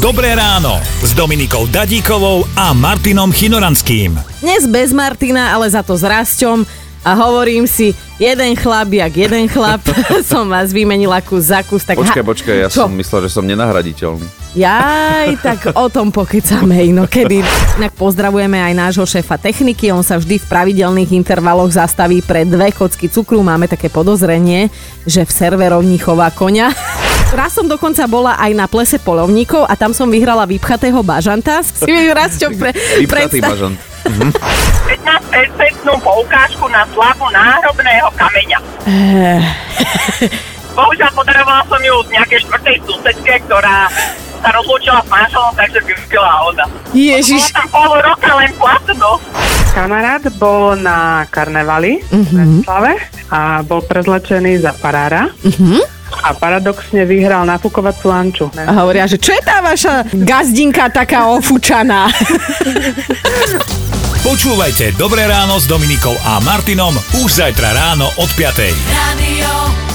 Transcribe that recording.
Dobré ráno s Dominikou Dadíkovou a Martinom Chinoranským. Dnes bez Martina, ale za to s Rasťom a hovorím si, jeden chlap, jak jeden chlap, som vás vymenila kus za kus. Tak Počkaj, počkaj, ja Čo? som myslel, že som nenahraditeľný. Jaj, tak o tom pokecame inokedy. Inak pozdravujeme aj nášho šéfa techniky, on sa vždy v pravidelných intervaloch zastaví pre dve kocky cukru. Máme také podozrenie, že v serverovni chová konia. Raz som dokonca bola aj na plese polovníkov a tam som vyhrala vypchatého bažanta. Si mi raz čo pre, Vypchatý predstav- bažant. 15-percentnú poukážku na slavu náhrobného kameňa. Bohužiaľ podarovala som ju z nejakej štvrtej susedke, ktorá sa rozlúčila s manželom, takže vypila ona. Bola Ježiš, tam pol roka len platnosť. Kamarát bol na karnevali v Bratislave a bol prezlečený za farára. A paradoxne vyhral nafukovacú lanču. a hovoria, že čo je tá vaša gazdinka taká ofúčaná? Počúvajte Dobré ráno s Dominikou a Martinom už zajtra ráno od 5. Radio.